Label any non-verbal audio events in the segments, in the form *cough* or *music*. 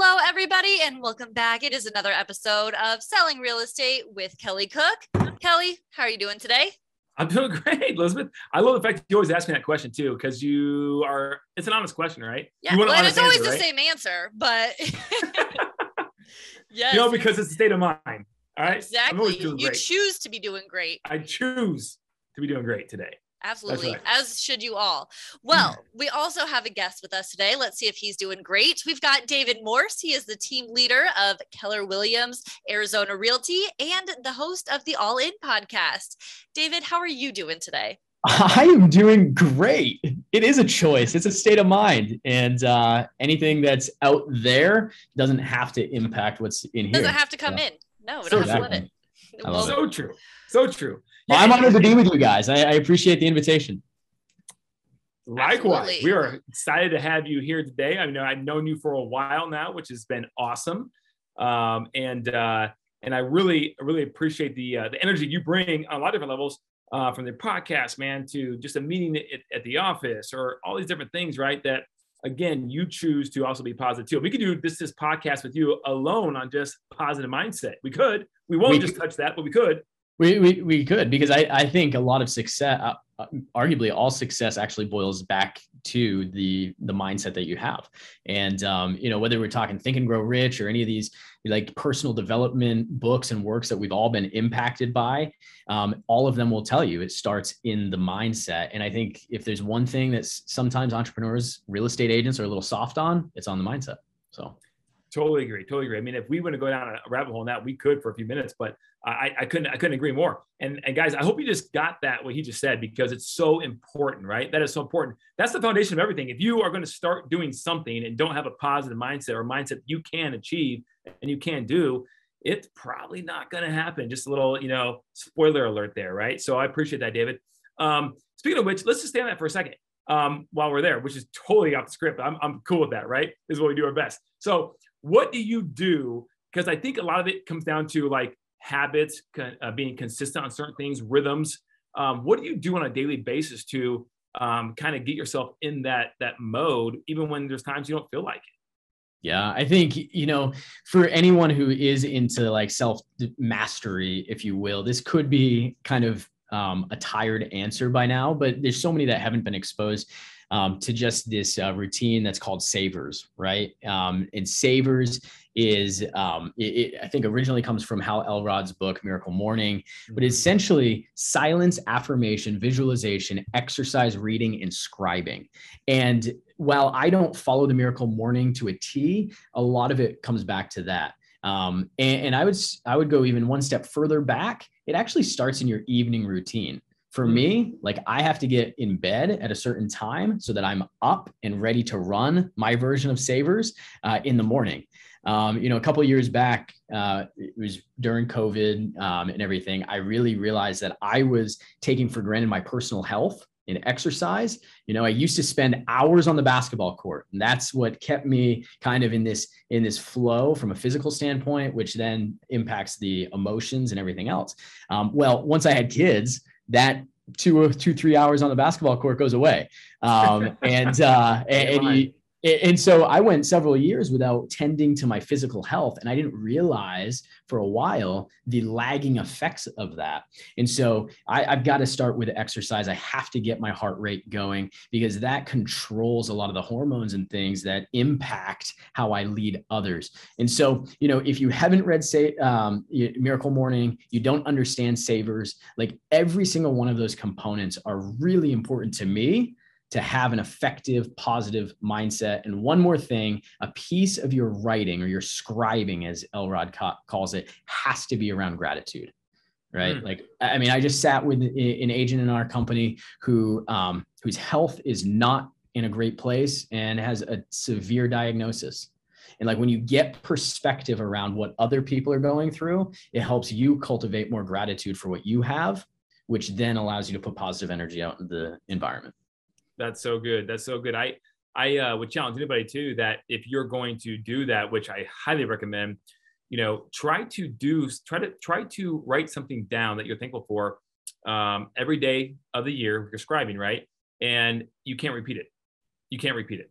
Hello, everybody, and welcome back. It is another episode of Selling Real Estate with Kelly Cook. Kelly, how are you doing today? I'm doing *laughs* great, Elizabeth. I love the fact that you always ask me that question too, because you are, it's an honest question, right? Yeah, well, and it's always answer, the right? same answer, but yes. *laughs* *laughs* You know, because it's a state of mind. All right. Exactly. You choose to be doing great. I choose to be doing great today. Absolutely. Right. As should you all. Well, we also have a guest with us today. Let's see if he's doing great. We've got David Morse. He is the team leader of Keller Williams Arizona Realty and the host of the All In podcast. David, how are you doing today? I am doing great. It is a choice. It's a state of mind, and uh, anything that's out there doesn't have to impact what's in here. Doesn't have to come in. No, it so doesn't have to it. So true. So true. Well, I'm honored to be with you *laughs* guys. I, I appreciate the invitation. Likewise, Absolutely. we are excited to have you here today. I know I've known you for a while now, which has been awesome, um, and uh, and I really really appreciate the uh, the energy you bring on a lot of different levels, uh, from the podcast, man, to just a meeting at, at, the office or all these different things, right? That again, you choose to also be positive too. We could do this this podcast with you alone on just positive mindset. We could. We won't we just touch that, but we could. We, we, we could because I, I think a lot of success, uh, uh, arguably all success, actually boils back to the the mindset that you have. And um, you know whether we're talking Think and Grow Rich or any of these like personal development books and works that we've all been impacted by, um, all of them will tell you it starts in the mindset. And I think if there's one thing that sometimes entrepreneurs, real estate agents are a little soft on, it's on the mindset. So. Totally agree. Totally agree. I mean, if we want to go down a rabbit hole in that, we could for a few minutes, but I, I couldn't I couldn't agree more. And and guys, I hope you just got that what he just said because it's so important, right? That is so important. That's the foundation of everything. If you are going to start doing something and don't have a positive mindset or mindset you can achieve and you can do, it's probably not going to happen. Just a little, you know, spoiler alert there, right? So I appreciate that, David. Um, speaking of which, let's just stay on that for a second um, while we're there, which is totally off the script. I'm, I'm cool with that, right? This is what we do our best. So what do you do? Because I think a lot of it comes down to like habits, uh, being consistent on certain things, rhythms. Um, what do you do on a daily basis to um, kind of get yourself in that that mode, even when there's times you don't feel like it? Yeah, I think, you know, for anyone who is into like self mastery, if you will, this could be kind of um, a tired answer by now, but there's so many that haven't been exposed um, to just this uh, routine that's called savers, right? Um, and savers is, um, it, it, I think, originally comes from Hal Elrod's book, Miracle Morning, but mm-hmm. essentially silence, affirmation, visualization, exercise, reading, and scribing. And while I don't follow the Miracle Morning to a T, a lot of it comes back to that. Um, and, and I would I would go even one step further back. It actually starts in your evening routine. For me, like I have to get in bed at a certain time so that I'm up and ready to run my version of Savers uh, in the morning. Um, you know, a couple years back, uh, it was during COVID um, and everything. I really realized that I was taking for granted my personal health and exercise. You know, I used to spend hours on the basketball court, and that's what kept me kind of in this in this flow from a physical standpoint, which then impacts the emotions and everything else. Um, well, once I had kids, that two or two three hours on the basketball court goes away. Um, *laughs* and uh, and, and you, and so I went several years without tending to my physical health. And I didn't realize for a while the lagging effects of that. And so I, have got to start with exercise. I have to get my heart rate going because that controls a lot of the hormones and things that impact how I lead others. And so, you know, if you haven't read say um, Miracle Morning, you don't understand savers, like every single one of those components are really important to me to have an effective, positive mindset. And one more thing a piece of your writing or your scribing, as Elrod ca- calls it, has to be around gratitude. Right. Mm. Like, I mean, I just sat with an agent in our company who, um, whose health is not in a great place and has a severe diagnosis. And like when you get perspective around what other people are going through, it helps you cultivate more gratitude for what you have, which then allows you to put positive energy out in the environment. That's so good. That's so good. I I uh, would challenge anybody too that if you're going to do that, which I highly recommend, you know, try to do try to try to write something down that you're thankful for um, every day of the year you're scribing, right? And you can't repeat it. You can't repeat it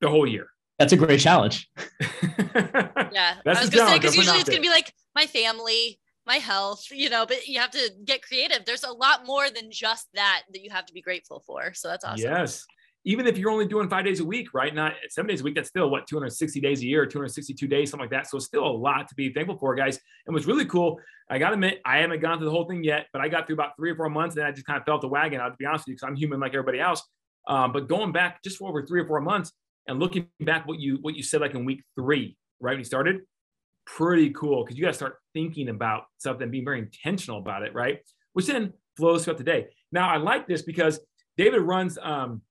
the whole year. That's a great challenge. *laughs* yeah, That's I was gonna say because usually it's gonna be like my family, my health, you know, but you have to get creative. There's a lot more than just that that you have to be grateful for. So that's awesome. Yes. Even if you're only doing five days a week, right? Not seven days a week, that's still what 260 days a year, 262 days, something like that. So still a lot to be thankful for, guys. And what's really cool, I gotta admit, I haven't gone through the whole thing yet, but I got through about three or four months and I just kind of felt the wagon. I'll be honest with you, because I'm human like everybody else. Um, but going back just for over three or four months and looking back what you what you said like in week three, right when you started, pretty cool because you got to start thinking about something, being very intentional about it, right? Which then flows throughout the day. Now, I like this because David runs um,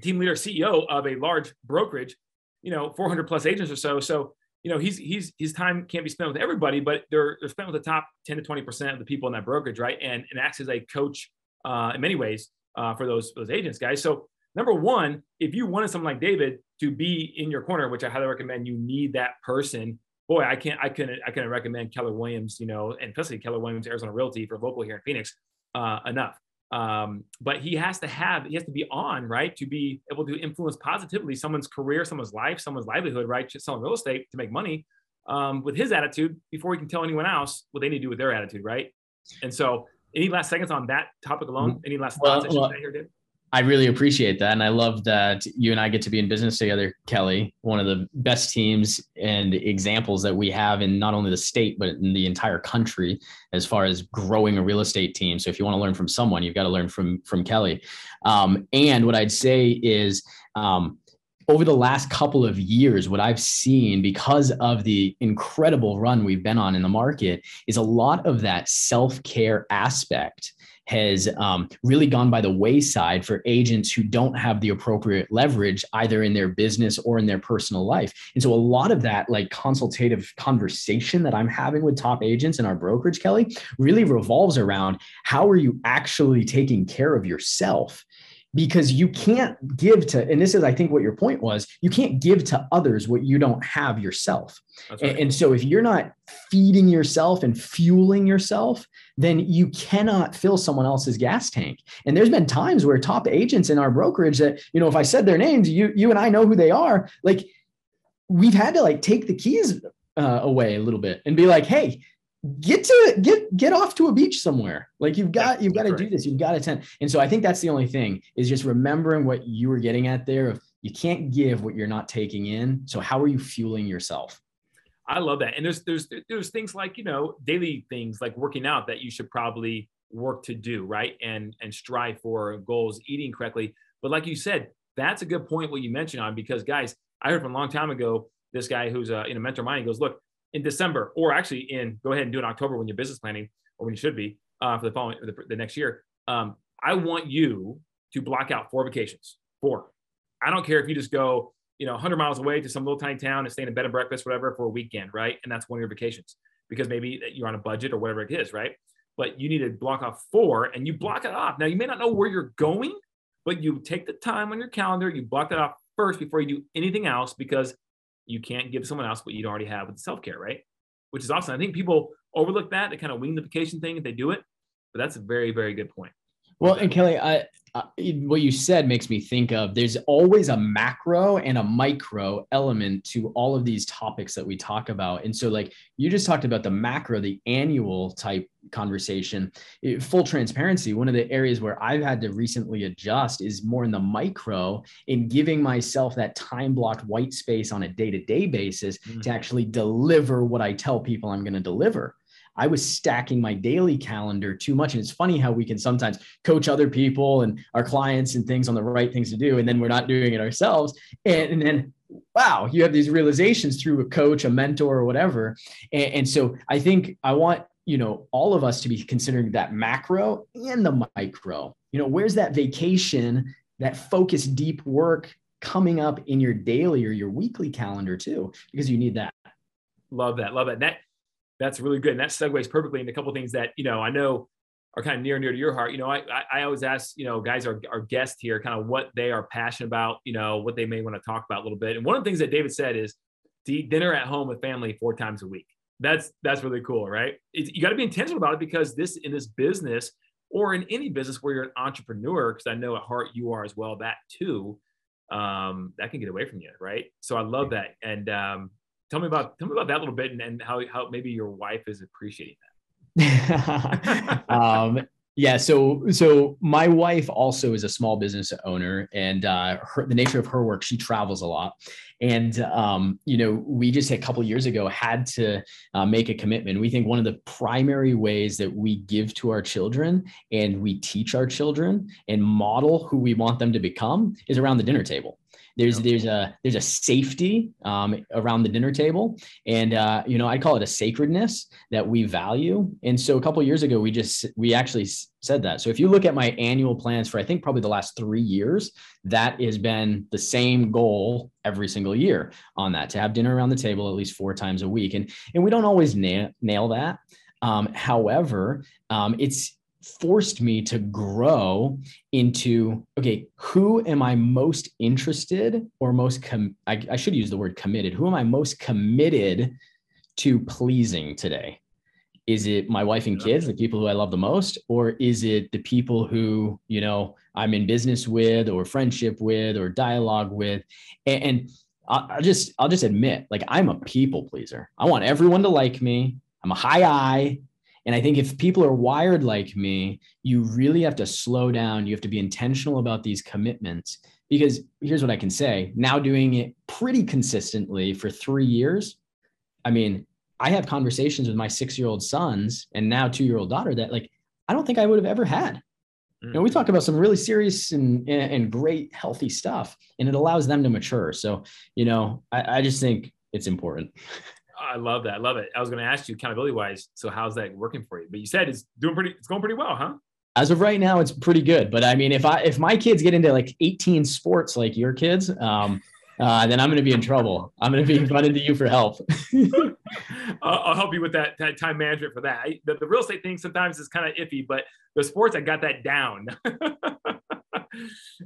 team leader, CEO of a large brokerage, you know, 400 plus agents or so. So, you know, he's he's his time can't be spent with everybody, but they're they're spent with the top 10 to 20 percent of the people in that brokerage, right? And and acts as a coach uh, in many ways uh, for those those agents, guys. So number one, if you wanted someone like David to be in your corner, which I highly recommend, you need that person boy, I can't, I couldn't, I couldn't recommend Keller Williams, you know, and especially Keller Williams, Arizona Realty for local here in Phoenix uh, enough. Um, but he has to have, he has to be on, right, to be able to influence positively someone's career, someone's life, someone's livelihood, right, just selling real estate to make money um, with his attitude before he can tell anyone else what they need to do with their attitude, right? And so, any last seconds on that topic alone? Mm-hmm. Any last thoughts well, well, here, Dave? I really appreciate that. And I love that you and I get to be in business together, Kelly, one of the best teams and examples that we have in not only the state, but in the entire country as far as growing a real estate team. So if you want to learn from someone, you've got to learn from, from Kelly. Um, and what I'd say is, um, over the last couple of years, what I've seen because of the incredible run we've been on in the market is a lot of that self care aspect has um, really gone by the wayside for agents who don't have the appropriate leverage either in their business or in their personal life. And so a lot of that like consultative conversation that I'm having with top agents in our brokerage, Kelly, really revolves around how are you actually taking care of yourself? Because you can't give to and this is i think what your point was you can't give to others what you don't have yourself right. and, and, so if you're not feeding yourself and fueling yourself then you cannot fill someone else's gas tank and there's been times where top agents in our brokerage that you know if i said their names you you and i know who they are like we've had to like take the keys uh, away a little bit and be like hey get to get get off to a beach somewhere. Like you've got you've got to do this. You've got to attend. And so i think that's the only thing is just remembering what you were getting at there of you can't give what you're not taking in. So how are you fueling yourself? I love that. And there's there's there's things like you know daily things like working out that you should probably work to do right? And and strive for goals eating correctly. But like you said that's a good point what you mentioned on because guys i heard from a long time ago this guy who's a in a mentor mind he goes look in December, or actually in go ahead and do it in October when you're business planning, or when you should be uh, for the following the, the next year. Um, I want you to block out four vacations. Four. I don't care if you just go, you know, 100 miles away to some little tiny town and stay in a bed and breakfast, whatever, for a weekend, right? And that's one of your vacations because maybe you're on a budget or whatever it is, right? But you need to block off four and you block it off. Now you may not know where you're going, but you take the time on your calendar, you block that off first before you do anything else because you can't give someone else what you already have with self care, right? Which is awesome. I think people overlook that. They kind of wing the vacation thing if they do it, but that's a very, very good point. Well, and Kelly, I, uh, what you said makes me think of there's always a macro and a micro element to all of these topics that we talk about. And so, like you just talked about the macro, the annual type conversation. Full transparency, one of the areas where I've had to recently adjust is more in the micro in giving myself that time blocked white space on a day to day basis mm-hmm. to actually deliver what I tell people I'm going to deliver. I was stacking my daily calendar too much. And it's funny how we can sometimes coach other people and our clients and things on the right things to do. And then we're not doing it ourselves. And, and then, wow, you have these realizations through a coach, a mentor, or whatever. And, and so I think I want, you know, all of us to be considering that macro and the micro. You know, where's that vacation, that focused deep work coming up in your daily or your weekly calendar too, because you need that. Love that. Love that. That that's really good. And that segues perfectly into a couple things that, you know, I know are kind of near and dear to your heart. You know, I, I, I always ask, you know, guys, our, our guests here, kind of what they are passionate about, you know, what they may want to talk about a little bit. And one of the things that David said is to eat dinner at home with family four times a week. That's, that's really cool, right? It's, you got to be intentional about it because this, in this business or in any business where you're an entrepreneur, because I know at heart you are as well, that too, um, that can get away from you, right? So I love that. And um, tell me about, tell me about that little bit and, and how, how maybe your wife is appreciating that. *laughs* um, yeah. So, so my wife also is a small business owner, and uh, her, the nature of her work, she travels a lot. And um, you know, we just a couple years ago had to uh, make a commitment. We think one of the primary ways that we give to our children and we teach our children and model who we want them to become is around the dinner table. There's there's a there's a safety um, around the dinner table, and uh, you know I call it a sacredness that we value. And so a couple years ago, we just we actually said that. So if you look at my annual plans for I think probably the last three years, that has been the same goal every single year on that to have dinner around the table at least four times a week. And and we don't always nail, nail that. Um, however, um, it's forced me to grow into okay who am i most interested or most com- I, I, should use the word committed who am i most committed to pleasing today is it my wife and kids the people who i love the most or is it the people who you know i'm in business with or friendship with or dialogue with and, and I'll just I'll just admit like I'm a people pleaser. I want everyone to like me. I'm a high I. And I think if people are wired like me, you really have to slow down. You have to be intentional about these commitments because here's what I can say now doing it pretty consistently for three years. I mean, I have conversations with my six year old sons and now two year old daughter that like I don't think I would have ever had. You know, we mm. talk about some really serious and, and great healthy stuff, and it allows them to mature. So, you know, I, I just think it's important. *laughs* I love that. I love it. I was going to ask you accountability wise. So how's that working for you? But you said it's doing pretty, it's going pretty well, huh? As of right now, it's pretty good. But I mean, if I, if my kids get into like 18 sports, like your kids, um, uh, then I'm going to be in trouble. I'm going to be running to you for help. *laughs* I'll help you with that, that time management for that. I, the, the real estate thing sometimes is kind of iffy, but the sports, I got that down. *laughs*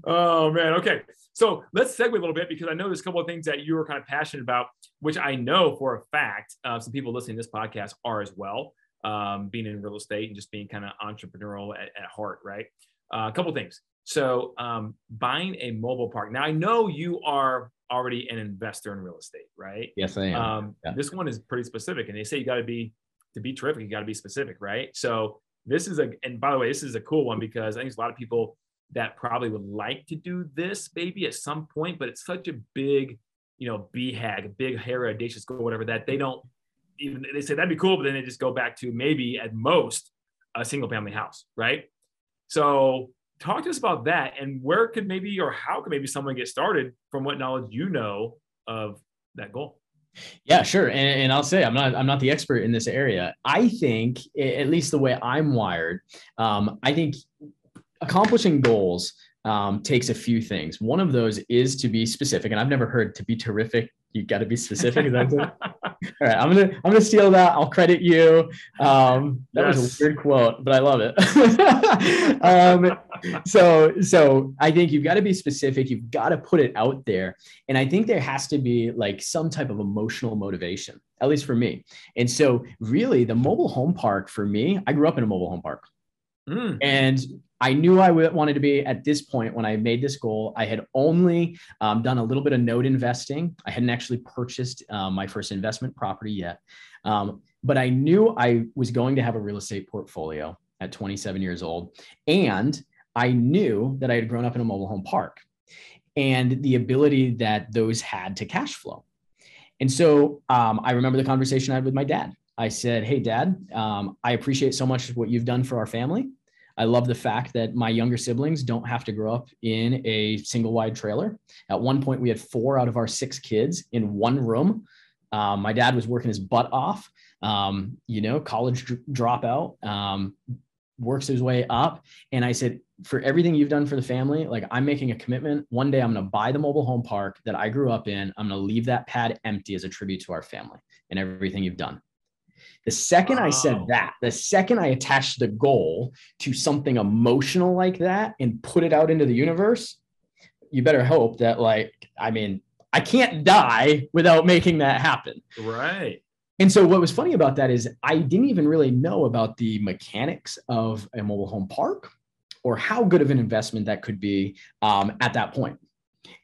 oh man. Okay. So let's segue a little bit because I know there's a couple of things that you are kind of passionate about, which I know for a fact uh, some people listening to this podcast are as well, um, being in real estate and just being kind of entrepreneurial at, at heart, right? Uh, a couple things. So um, buying a mobile park. Now I know you are already an investor in real estate, right? Yes, I am. Um, yeah. This one is pretty specific, and they say you got to be to be terrific. You got to be specific, right? So this is a, and by the way, this is a cool one because I think a lot of people that probably would like to do this maybe at some point, but it's such a big, you know, BHAG, big hair audacious goal, whatever that they don't even they say that'd be cool, but then they just go back to maybe at most a single family house, right? So talk to us about that and where could maybe or how could maybe someone get started from what knowledge you know of that goal. Yeah, sure. And, and, I'll say I'm not I'm not the expert in this area. I think, at least the way I'm wired, um, I think accomplishing goals um, takes a few things. One of those is to be specific, and I've never heard to be terrific. You got to be specific. Is that *laughs* All right, I'm gonna I'm gonna steal that. I'll credit you. Um, that yes. was a weird quote, but I love it. *laughs* um, so so I think you've got to be specific. You've got to put it out there, and I think there has to be like some type of emotional motivation, at least for me. And so really, the mobile home park for me, I grew up in a mobile home park. Mm. And I knew I wanted to be at this point when I made this goal. I had only um, done a little bit of note investing. I hadn't actually purchased um, my first investment property yet. Um, but I knew I was going to have a real estate portfolio at 27 years old. And I knew that I had grown up in a mobile home park and the ability that those had to cash flow. And so um, I remember the conversation I had with my dad. I said, Hey, dad, um, I appreciate so much what you've done for our family. I love the fact that my younger siblings don't have to grow up in a single wide trailer. At one point, we had four out of our six kids in one room. Um, my dad was working his butt off, um, you know, college dropout, um, works his way up. And I said, for everything you've done for the family, like I'm making a commitment. One day I'm going to buy the mobile home park that I grew up in. I'm going to leave that pad empty as a tribute to our family and everything you've done. The second wow. I said that, the second I attached the goal to something emotional like that and put it out into the universe, you better hope that, like, I mean, I can't die without making that happen. Right. And so what was funny about that is I didn't even really know about the mechanics of a mobile home park or how good of an investment that could be um, at that point.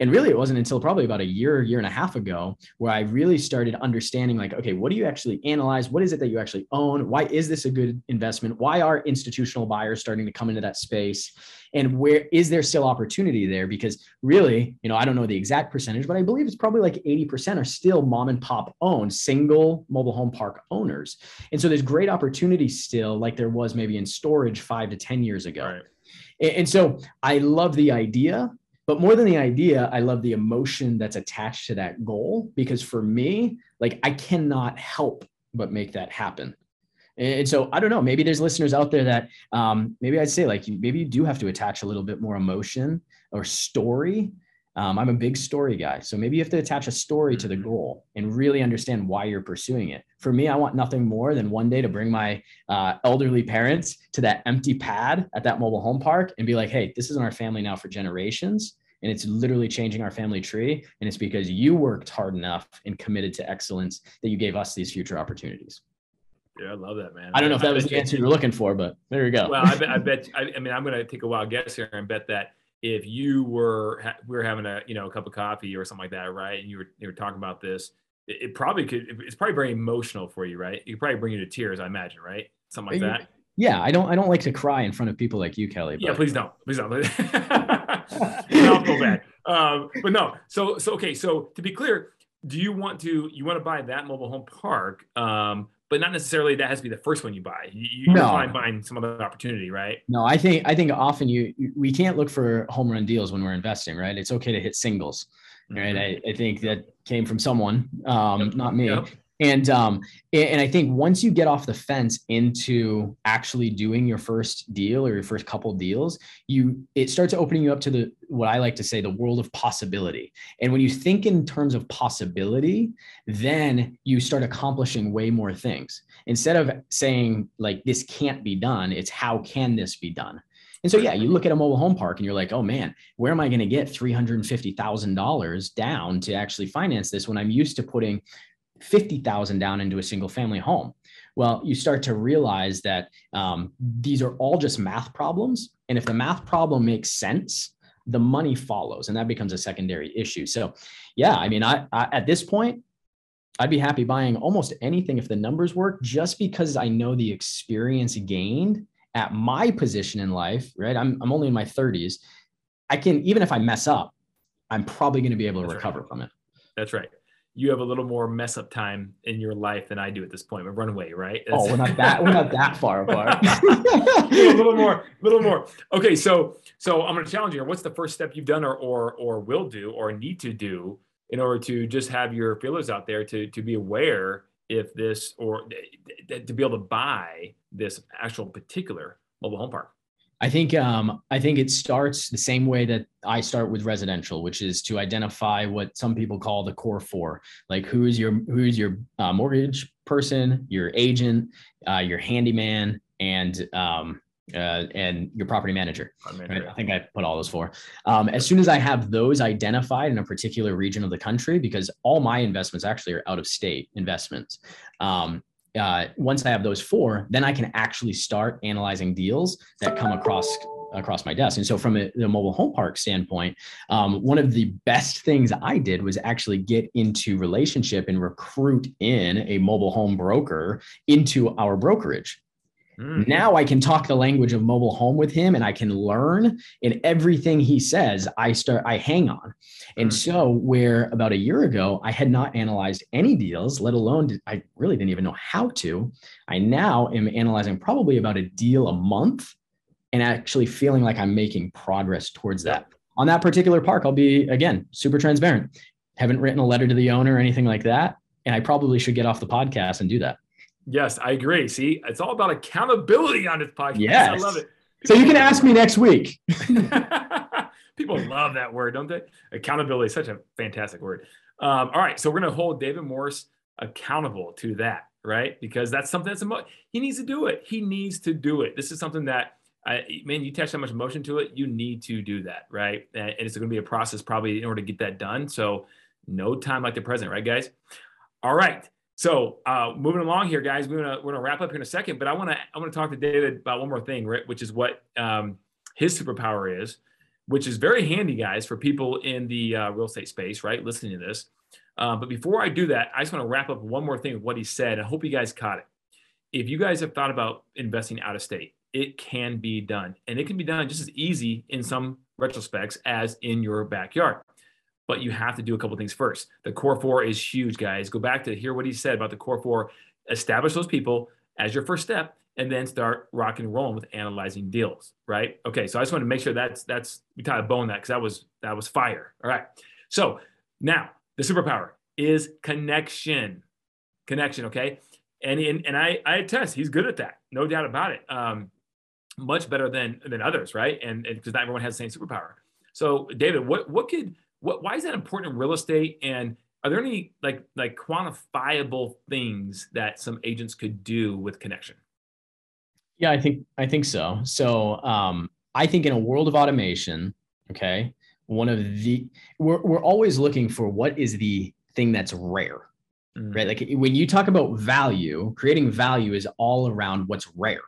And really, it wasn't until probably about a year, year and a half ago where I really started understanding like, okay, what do you actually analyze? What is it that you actually own? Why is this a good investment? Why are institutional buyers starting to come into that space? And where is there still opportunity there? Because really, you know, I don't know the exact percentage, but I believe it's probably like 80% are still mom and pop owned, single mobile home park owners. And so there's great opportunity still, like there was maybe in storage five to 10 years ago. Right. And so I love the idea, but more than the idea, I love the emotion that's attached to that goal because for me, like I cannot help but make that happen. And so I don't know, maybe there's listeners out there that um, maybe I'd say like maybe you do have to attach a little bit more emotion or story um, I'm a big story guy. So maybe you have to attach a story to the mm-hmm. goal and really understand why you're pursuing it. For me, I want nothing more than one day to bring my uh, elderly parents to that empty pad at that mobile home park and be like, hey, this is in our family now for generations. And it's literally changing our family tree. And it's because you worked hard enough and committed to excellence that you gave us these future opportunities. Yeah, I love that, man. I don't know if that was the answer you were looking for, but there you go. Well, I bet, I *laughs* bet, I, I mean, I'm going to take a wild guess here and bet that if you were we were having a you know a cup of coffee or something like that, right? And you were you were talking about this, it, it probably could. It's probably very emotional for you, right? It could probably bring you to tears, I imagine, right? Something like that. Yeah, I don't. I don't like to cry in front of people like you, Kelly. But. Yeah, please don't. Please don't. I'll feel bad. Um, but no. So so okay. So to be clear, do you want to you want to buy that mobile home park? Um, but not necessarily that has to be the first one you buy. You, you no. find buying some other opportunity, right? No, I think I think often you we can't look for home run deals when we're investing, right? It's okay to hit singles, right? Mm-hmm. I, I think that came from someone, um, yep. not me. Yep. And um, and I think once you get off the fence into actually doing your first deal or your first couple deals, you it starts opening you up to the what I like to say the world of possibility. And when you think in terms of possibility, then you start accomplishing way more things. Instead of saying like this can't be done, it's how can this be done? And so, yeah, you look at a mobile home park and you're like, oh man, where am I going to get $350,000 down to actually finance this when I'm used to putting 50,000 down into a single family home. Well, you start to realize that um, these are all just math problems. And if the math problem makes sense, the money follows and that becomes a secondary issue. So, yeah, I mean, I, I at this point, I'd be happy buying almost anything if the numbers work, just because I know the experience gained at my position in life, right? I'm, I'm only in my 30s. I can, even if I mess up, I'm probably going to be able to That's recover right. from it. That's right you have a little more mess up time in your life than I do at this point. We're runaway, right? That's, oh, we're not that we're not that far *laughs* apart. a little more, a little more. Okay, so so I'm going to challenge you. What's the first step you've done, or or or will do, or need to do in order to just have your feelers out there to to be aware if this or to be able to buy this actual particular mobile home park? I think um, I think it starts the same way that I start with residential, which is to identify what some people call the core four, like who is your who is your uh, mortgage person, your agent, uh, your handyman, and um, uh, and your property manager. Right? I think I put all those four. Um, as soon as I have those identified in a particular region of the country, because all my investments actually are out of state investments, um, uh, once I have those four, then I can actually start analyzing deals that come across across my desk. And so, from a, the mobile home park standpoint, um, one of the best things I did was actually get into relationship and recruit in a mobile home broker into our brokerage. Mm. Now I can talk the language of mobile home with him and I can learn and everything he says, I start, I hang on. And mm. so where about a year ago, I had not analyzed any deals, let alone did, I really didn't even know how to. I now am analyzing probably about a deal a month and actually feeling like I'm making progress towards that. On that particular park, I'll be again super transparent. Haven't written a letter to the owner or anything like that. And I probably should get off the podcast and do that. Yes, I agree. See, it's all about accountability on this podcast. Yes. I love it. so you can ask me next week. *laughs* People love that word, don't they? Accountability is such a fantastic word. Um, all right, so we're going to hold David Morse accountable to that, right? Because that's something that's emo- he needs to do it. He needs to do it. This is something that I, man, you attach that much emotion to it, you need to do that, right? And it's going to be a process probably in order to get that done. So no time like the present, right, guys? All right. So uh, moving along here, guys, we're gonna we're gonna wrap up here in a second, but I want to I want to talk to David about one more thing, right? Which is what um, his superpower is, which is very handy, guys, for people in the uh, real estate space, right? Listening to this. Uh, but before I do that, I just want to wrap up one more thing with what he said. I hope you guys caught it. If you guys have thought about investing out of state, it can be done, and it can be done just as easy in some retrospects as in your backyard but you have to do a couple things first. The core four is huge, guys. Go back to hear what he said about the core four. Establish those people as your first step, and then start rocking and rolling with analyzing deals. Right? Okay. So I just want to make sure that's that's we tie a bone that because that was that was fire. All right. So now the superpower is connection. Connection. Okay. And and, and I I attest he's good at that, no doubt about it. Um, much better than than others, right? And because not everyone has the same superpower. So David, what what could what, why is that important in real estate? And are there any like like quantifiable things that some agents could do with connection? Yeah, I think I think so. So um, I think in a world of automation, okay, one of the we're we're always looking for what is the thing that's rare, mm-hmm. right? Like when you talk about value, creating value is all around what's rare,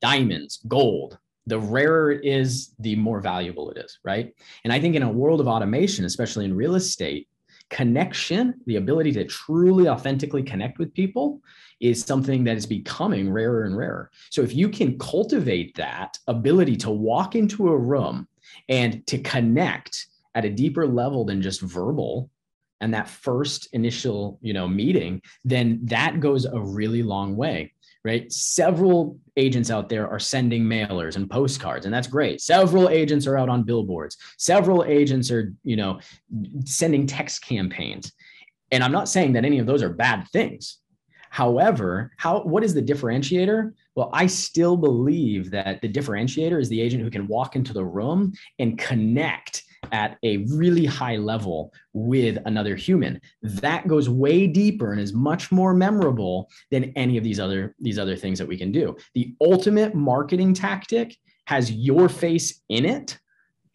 diamonds, gold, the rarer it is, the more valuable it is, right? And I think in a world of automation, especially in real estate, connection, the ability to truly authentically connect with people is something that is becoming rarer and rarer. So if you can cultivate that ability to walk into a room and to connect at a deeper level than just verbal and that first initial, you know, meeting, then that goes a really long way right? Several agents out there are sending mailers and postcards, and that's great. Several agents are out on billboards. Several agents are, you know, sending text campaigns. And I'm not saying that any of those are bad things. However, how what is the differentiator? Well, I still believe that the differentiator is the agent who can walk into the room and connect at a really high level with another human. That goes way deeper and is much more memorable than any of these other these other things that we can do. The ultimate marketing tactic has your face in it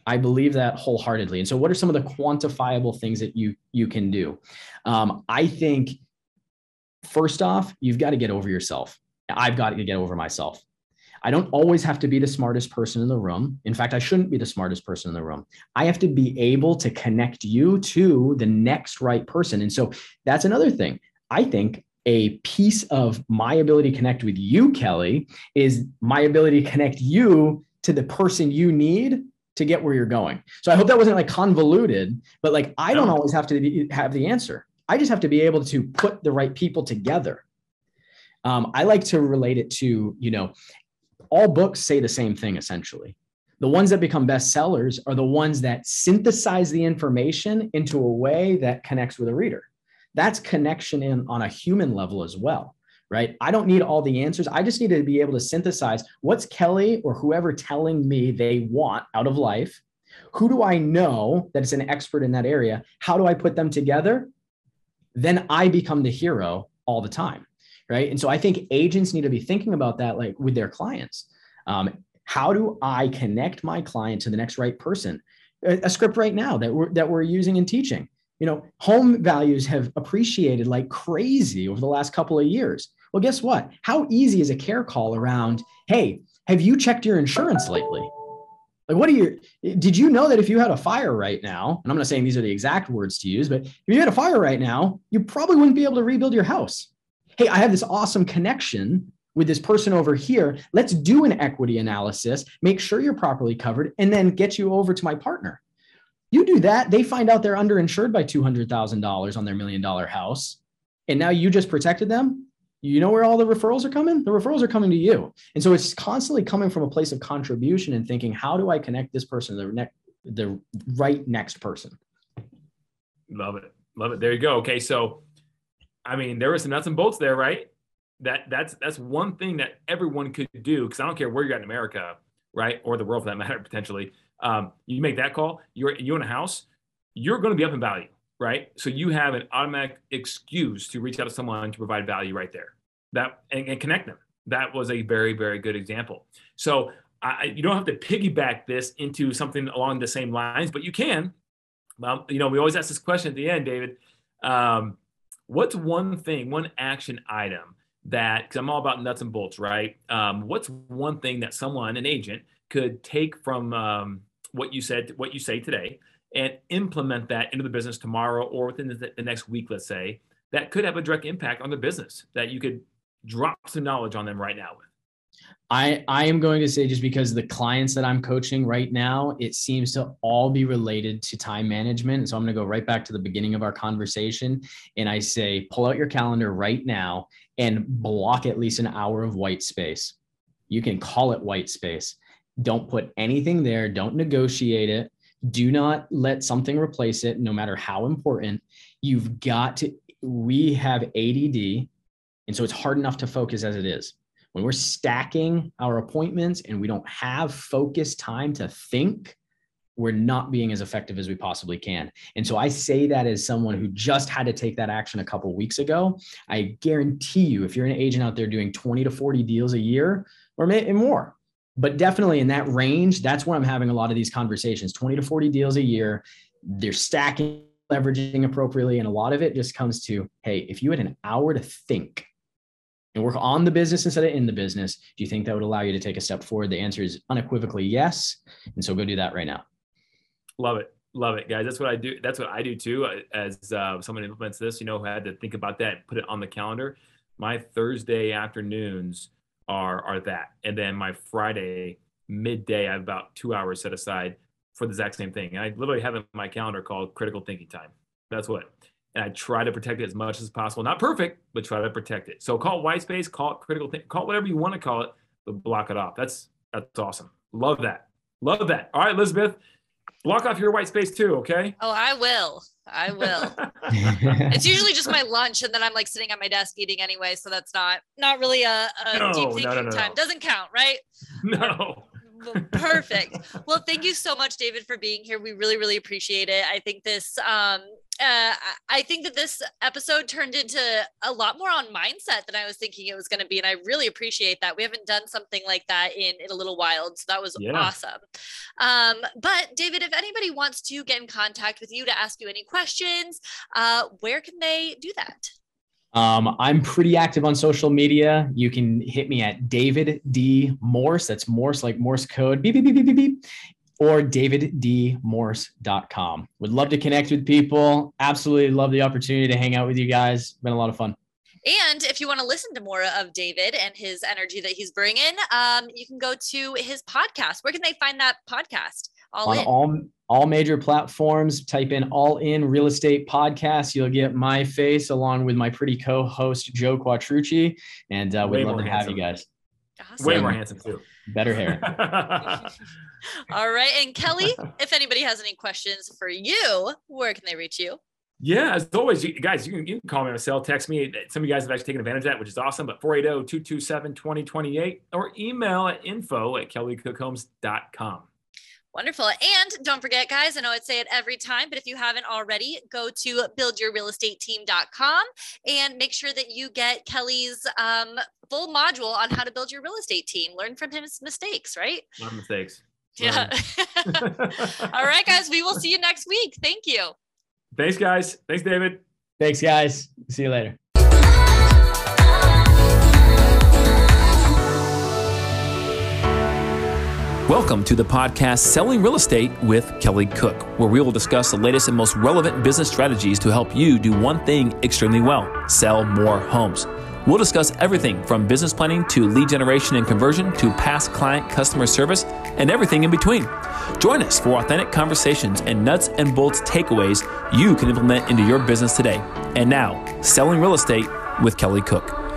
i believe that wholeheartedly. And so what are some of the quantifiable things that you you can do? Um, i think first off you've got to get over yourself. I've got to get over myself I don't always have to be the smartest person in the room. In fact, I shouldn't be the smartest person in the room. I have to be able to connect you to the next right person. And so that's another thing. I think a piece of my ability to connect with you, Kelly, is my ability to connect you to the person you need to get where you're going. So I hope that wasn't like convoluted, but like I don't always have to be, have the answer. I just have to be able to put the right people together. Um, I like to relate it to, you know, all books say the same thing essentially. The ones that become bestsellers are the ones that synthesize the information into a way that connects with a reader. That's connection in on a human level as well, right? I don't need all the answers. I just need to be able to synthesize what's Kelly or whoever telling me they want out of life. Who do I know that is an expert in that area? How do I put them together? Then I become the hero all the time right? And so I think agents need to be thinking about that, like with their clients. Um, how do I connect my client to the next right person? A, a script right now that we're that we're using and teaching. You know, home values have appreciated like crazy over the last couple of years. Well, guess what? How easy is a care call around? Hey, have you checked your insurance lately? Like, what do you, did you know that if you had a fire right now, and I'm not saying these are the exact words to use, but if you had a fire right now, you probably wouldn't be able to rebuild your house hey, I have this awesome connection with this person over here. Let's do an equity analysis, make sure you're properly covered, and then get you over to my partner. You do that, they find out they're underinsured by $200,000 on their million dollar house. And now you just protected them. You know where all the referrals are coming? The referrals are coming to you. And so it's constantly coming from a place of contribution and thinking, how do I connect this person to the, ne- the right next person? Love it. Love it. There you go. Okay. So I mean, there was some nuts and bolts there, right? That that's that's one thing that everyone could do because I don't care where you're at in America. right, or the world for that matter, *laughs* potentially, um, you make that call, you're you in a house, you're going to be up in value, right? So you have an automatic excuse to reach out to someone to provide value right there, that and, and connect them. That was a very very good example. So I, you don't have to piggyback this into something along the same lines, but you can. Well, you know, we always ask this question at the end, David. Um, what's one thing, one action item that, because I'm all about nuts and bolts, right? Um, what's one thing that someone, an agent, could take from um, what you said, what you say today, and implement that into the business tomorrow or within the, the next week, let's say, that could have a direct impact on the business that you could drop some knowledge on them right now with? I, I am going to say just because the clients that I'm coaching right now, it seems to all be related to time management. So I'm going to go right back to the beginning of our conversation. And I say, pull out your calendar right now and block at least an hour of white space. You can call it white space. Don't put anything there. Don't negotiate it. Do not let something replace it, no matter how important. You've got to, we have ADD. And so it's hard enough to focus as it is when we're stacking our appointments and we don't have focused time to think, we're not being as effective as we possibly can. And so I say that as someone who just had to take that action a couple weeks ago. I guarantee you, if you're an agent out there doing 20 to 40 deals a year or more, but definitely in that range, that's where I'm having a lot of these conversations 20 to 40 deals a year. They're stacking, leveraging appropriately. And a lot of it just comes to hey, if you had an hour to think, and work on the business instead of in the business, do you think that would allow you to take a step forward? The answer is unequivocally yes. And so go do that right now. Love it. Love it, guys. That's what I do. That's what I do too. Uh, as uh, someone implements this, you know, had to think about that, put it on the calendar. My Thursday afternoons are are that, and then my Friday midday, I have about two hours set aside for the exact same thing. And I literally have in my calendar called critical thinking time. That's what and I try to protect it as much as possible. Not perfect, but try to protect it. So call it white space, call it critical, th- call it whatever you want to call it, but block it off. That's that's awesome. Love that. Love that. All right, Elizabeth, block off your white space too. Okay. Oh, I will. I will. *laughs* it's usually just my lunch, and then I'm like sitting at my desk eating anyway, so that's not not really a, a no, deep thinking no, no, time. Doesn't count, right? No. Perfect. Well, thank you so much, David, for being here. We really, really appreciate it. I think this um, uh, I think that this episode turned into a lot more on mindset than I was thinking it was going to be. And I really appreciate that. We haven't done something like that in, in a little while. So that was yeah. awesome. Um, but David, if anybody wants to get in contact with you to ask you any questions, uh, where can they do that? Um, I'm pretty active on social media. You can hit me at David D Morse. That's Morse, like Morse code. Beep, beep, beep, beep, beep or daviddmorse.com. Would love to connect with people. Absolutely love the opportunity to hang out with you guys. Been a lot of fun. And if you want to listen to more of David and his energy that he's bringing, um, you can go to his podcast. Where can they find that podcast? All On in. all all major platforms. Type in "All In Real Estate Podcast." You'll get my face along with my pretty co-host Joe Quattrucci, and uh, we'd love to handsome. have you guys. Awesome. Way more handsome too. Better hair. *laughs* *laughs* All right. And Kelly, *laughs* if anybody has any questions for you, where can they reach you? Yeah, as always, you guys, you can, you can call me on a cell, text me. Some of you guys have actually taken advantage of that, which is awesome. But 480 227 2028 or email at info at kellycookhomes.com. Wonderful. And don't forget, guys, I know I'd say it every time, but if you haven't already, go to buildyourrealestateteam.com and make sure that you get Kelly's um, full module on how to build your real estate team. Learn from his mistakes, right? Not mistakes. Yeah. *laughs* *laughs* All right, guys, we will see you next week. Thank you. Thanks, guys. Thanks, David. Thanks, guys. See you later. Welcome to the podcast Selling Real Estate with Kelly Cook, where we will discuss the latest and most relevant business strategies to help you do one thing extremely well sell more homes. We'll discuss everything from business planning to lead generation and conversion to past client customer service and everything in between. Join us for authentic conversations and nuts and bolts takeaways you can implement into your business today. And now, selling real estate with Kelly Cook.